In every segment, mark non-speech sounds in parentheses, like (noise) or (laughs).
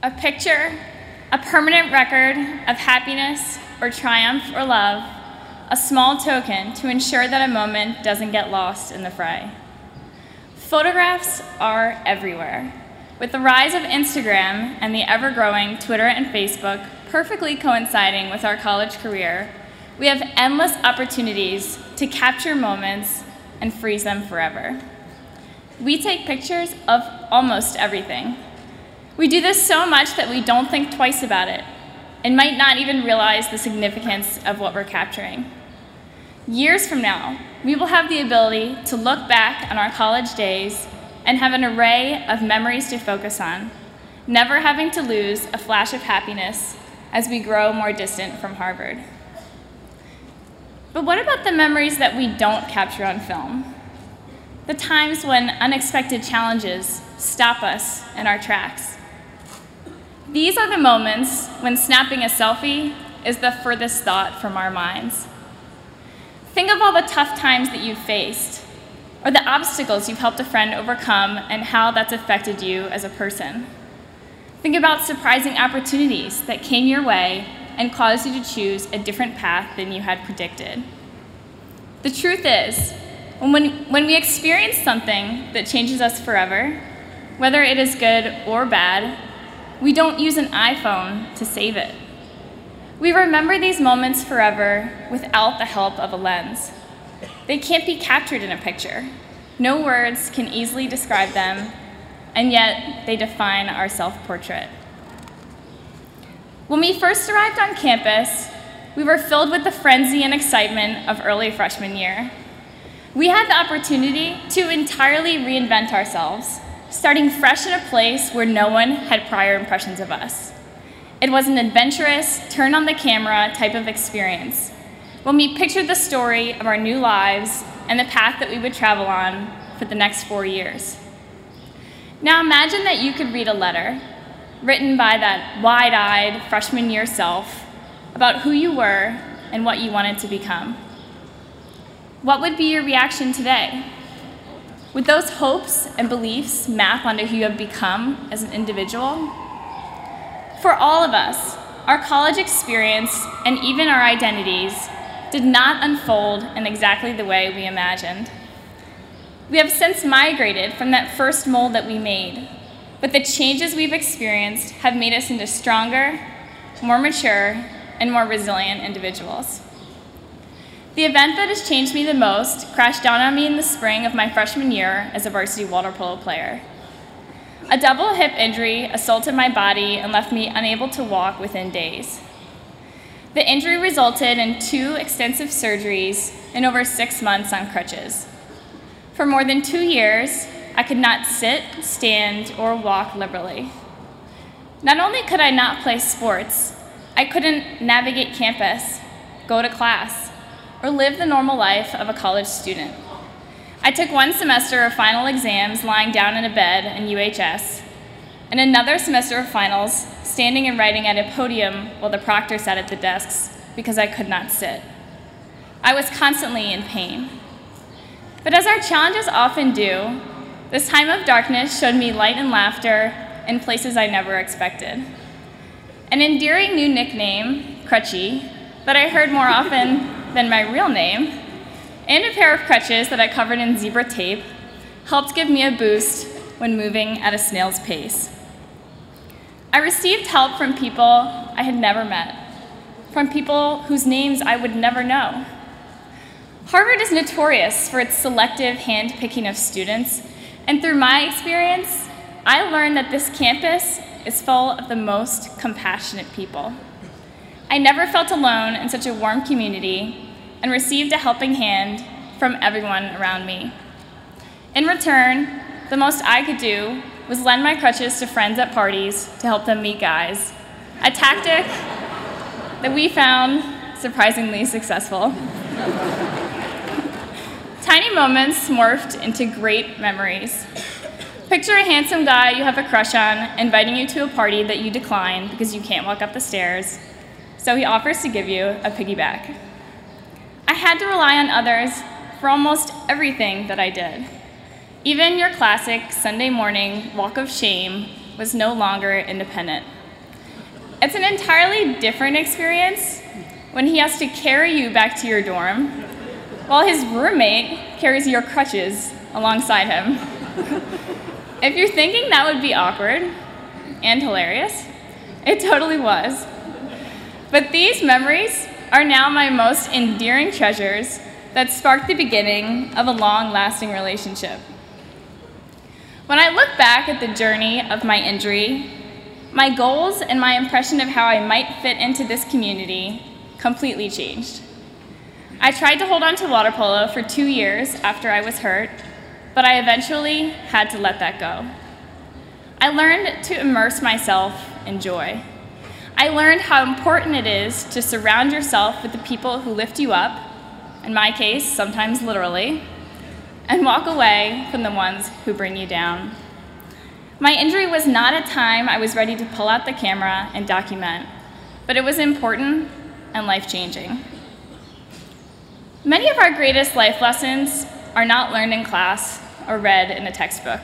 A picture, a permanent record of happiness or triumph or love, a small token to ensure that a moment doesn't get lost in the fray. Photographs are everywhere. With the rise of Instagram and the ever growing Twitter and Facebook perfectly coinciding with our college career, we have endless opportunities to capture moments and freeze them forever. We take pictures of almost everything. We do this so much that we don't think twice about it and might not even realize the significance of what we're capturing. Years from now, we will have the ability to look back on our college days and have an array of memories to focus on, never having to lose a flash of happiness as we grow more distant from Harvard. But what about the memories that we don't capture on film? The times when unexpected challenges stop us in our tracks. These are the moments when snapping a selfie is the furthest thought from our minds. Think of all the tough times that you've faced, or the obstacles you've helped a friend overcome and how that's affected you as a person. Think about surprising opportunities that came your way and caused you to choose a different path than you had predicted. The truth is, when, when we experience something that changes us forever, whether it is good or bad, we don't use an iPhone to save it. We remember these moments forever without the help of a lens. They can't be captured in a picture. No words can easily describe them, and yet they define our self portrait. When we first arrived on campus, we were filled with the frenzy and excitement of early freshman year. We had the opportunity to entirely reinvent ourselves, starting fresh in a place where no one had prior impressions of us. It was an adventurous, turn on the camera type of experience when we pictured the story of our new lives and the path that we would travel on for the next four years. Now imagine that you could read a letter written by that wide eyed freshman year self about who you were and what you wanted to become. What would be your reaction today? Would those hopes and beliefs map onto who you have become as an individual? For all of us, our college experience and even our identities did not unfold in exactly the way we imagined. We have since migrated from that first mold that we made, but the changes we've experienced have made us into stronger, more mature, and more resilient individuals. The event that has changed me the most crashed down on me in the spring of my freshman year as a varsity water polo player. A double hip injury assaulted my body and left me unable to walk within days. The injury resulted in two extensive surgeries and over six months on crutches. For more than two years, I could not sit, stand, or walk liberally. Not only could I not play sports, I couldn't navigate campus, go to class, or live the normal life of a college student. I took one semester of final exams lying down in a bed in UHS, and another semester of finals standing and writing at a podium while the proctor sat at the desks because I could not sit. I was constantly in pain. But as our challenges often do, this time of darkness showed me light and laughter in places I never expected. An endearing new nickname, Crutchy, that I heard more often (laughs) than my real name, and a pair of crutches that I covered in zebra tape helped give me a boost when moving at a snail's pace. I received help from people I had never met, from people whose names I would never know. Harvard is notorious for its selective hand picking of students, and through my experience, I learned that this campus is full of the most compassionate people. I never felt alone in such a warm community and received a helping hand from everyone around me. In return, the most I could do was lend my crutches to friends at parties to help them meet guys, a tactic that we found surprisingly successful. (laughs) Tiny moments morphed into great memories. Picture a handsome guy you have a crush on inviting you to a party that you decline because you can't walk up the stairs, so he offers to give you a piggyback. I had to rely on others for almost everything that I did. Even your classic Sunday morning walk of shame was no longer independent. It's an entirely different experience when he has to carry you back to your dorm while his roommate carries your crutches alongside him. if you're thinking that would be awkward and hilarious, it totally was. But these memories are now my most endearing treasures that sparked the beginning of a long lasting relationship. When I look back at the journey of my injury, my goals and my impression of how I might fit into this community completely changed. I tried to hold on to water polo for two years after I was hurt, but I eventually had to let that go. I learned to immerse myself in joy. I learned how important it is to surround yourself with the people who lift you up, in my case, sometimes literally, and walk away from the ones who bring you down. My injury was not a time I was ready to pull out the camera and document, but it was important and life changing. Many of our greatest life lessons are not learned in class or read in a textbook.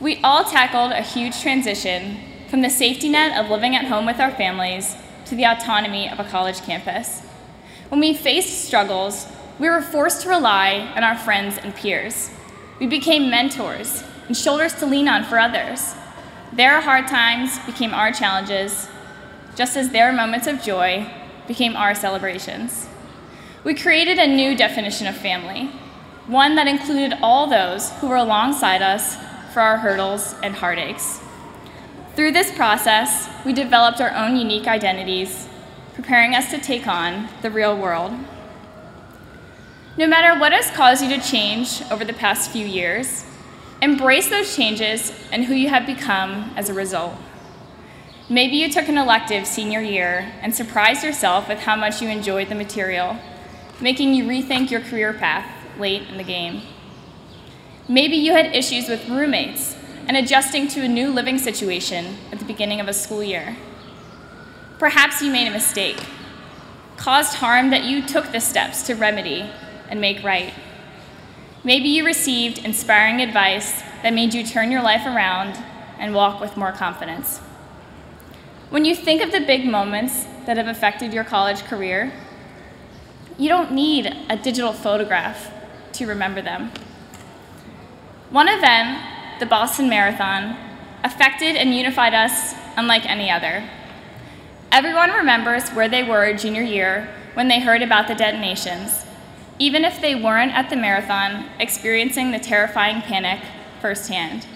We all tackled a huge transition from the safety net of living at home with our families to the autonomy of a college campus. When we faced struggles, we were forced to rely on our friends and peers. We became mentors and shoulders to lean on for others. Their hard times became our challenges, just as their moments of joy became our celebrations. We created a new definition of family, one that included all those who were alongside us for our hurdles and heartaches. Through this process, we developed our own unique identities, preparing us to take on the real world. No matter what has caused you to change over the past few years, Embrace those changes and who you have become as a result. Maybe you took an elective senior year and surprised yourself with how much you enjoyed the material, making you rethink your career path late in the game. Maybe you had issues with roommates and adjusting to a new living situation at the beginning of a school year. Perhaps you made a mistake, caused harm that you took the steps to remedy and make right. Maybe you received inspiring advice that made you turn your life around and walk with more confidence. When you think of the big moments that have affected your college career, you don't need a digital photograph to remember them. One event, the Boston Marathon, affected and unified us unlike any other. Everyone remembers where they were junior year when they heard about the detonations even if they weren't at the marathon experiencing the terrifying panic firsthand.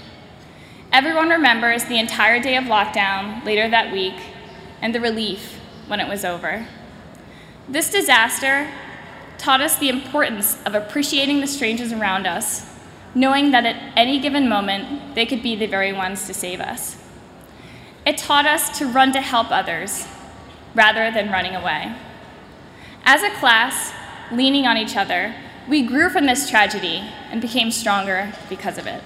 Everyone remembers the entire day of lockdown later that week and the relief when it was over. This disaster taught us the importance of appreciating the strangers around us, knowing that at any given moment they could be the very ones to save us. It taught us to run to help others rather than running away. As a class, leaning on each other, we grew from this tragedy and became stronger because of it.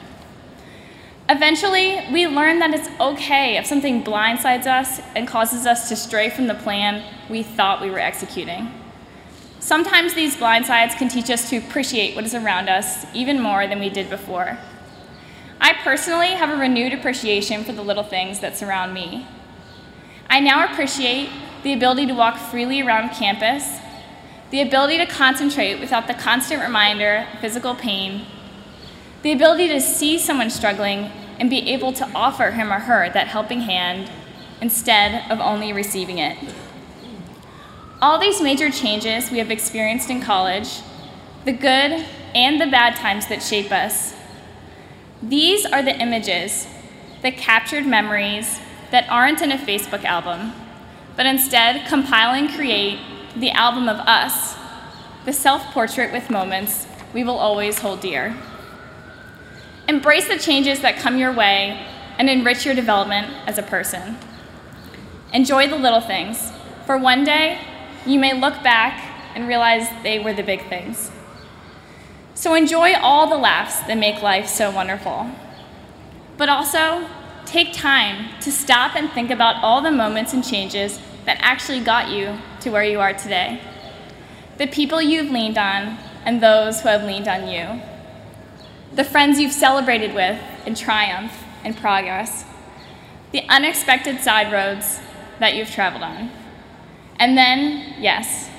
Eventually, we learned that it's okay if something blindsides us and causes us to stray from the plan we thought we were executing. Sometimes these blindsides can teach us to appreciate what is around us even more than we did before. I personally have a renewed appreciation for the little things that surround me. I now appreciate the ability to walk freely around campus the ability to concentrate without the constant reminder of physical pain, the ability to see someone struggling and be able to offer him or her that helping hand instead of only receiving it. All these major changes we have experienced in college, the good and the bad times that shape us, these are the images, the captured memories that aren't in a Facebook album, but instead compile and create the album of us, the self portrait with moments we will always hold dear. Embrace the changes that come your way and enrich your development as a person. Enjoy the little things, for one day you may look back and realize they were the big things. So enjoy all the laughs that make life so wonderful. But also, take time to stop and think about all the moments and changes that actually got you to where you are today. The people you've leaned on and those who have leaned on you. The friends you've celebrated with in triumph and progress. the unexpected side roads that you've traveled on. And then, yes,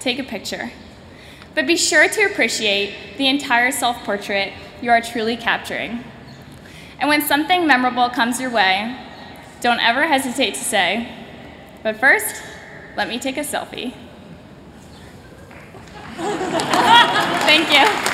take a picture. But be sure to appreciate the entire self portrait you are truly capturing. And when something memorable comes your way, don't ever hesitate to say, but first, let me take a selfie. (laughs) Thank you.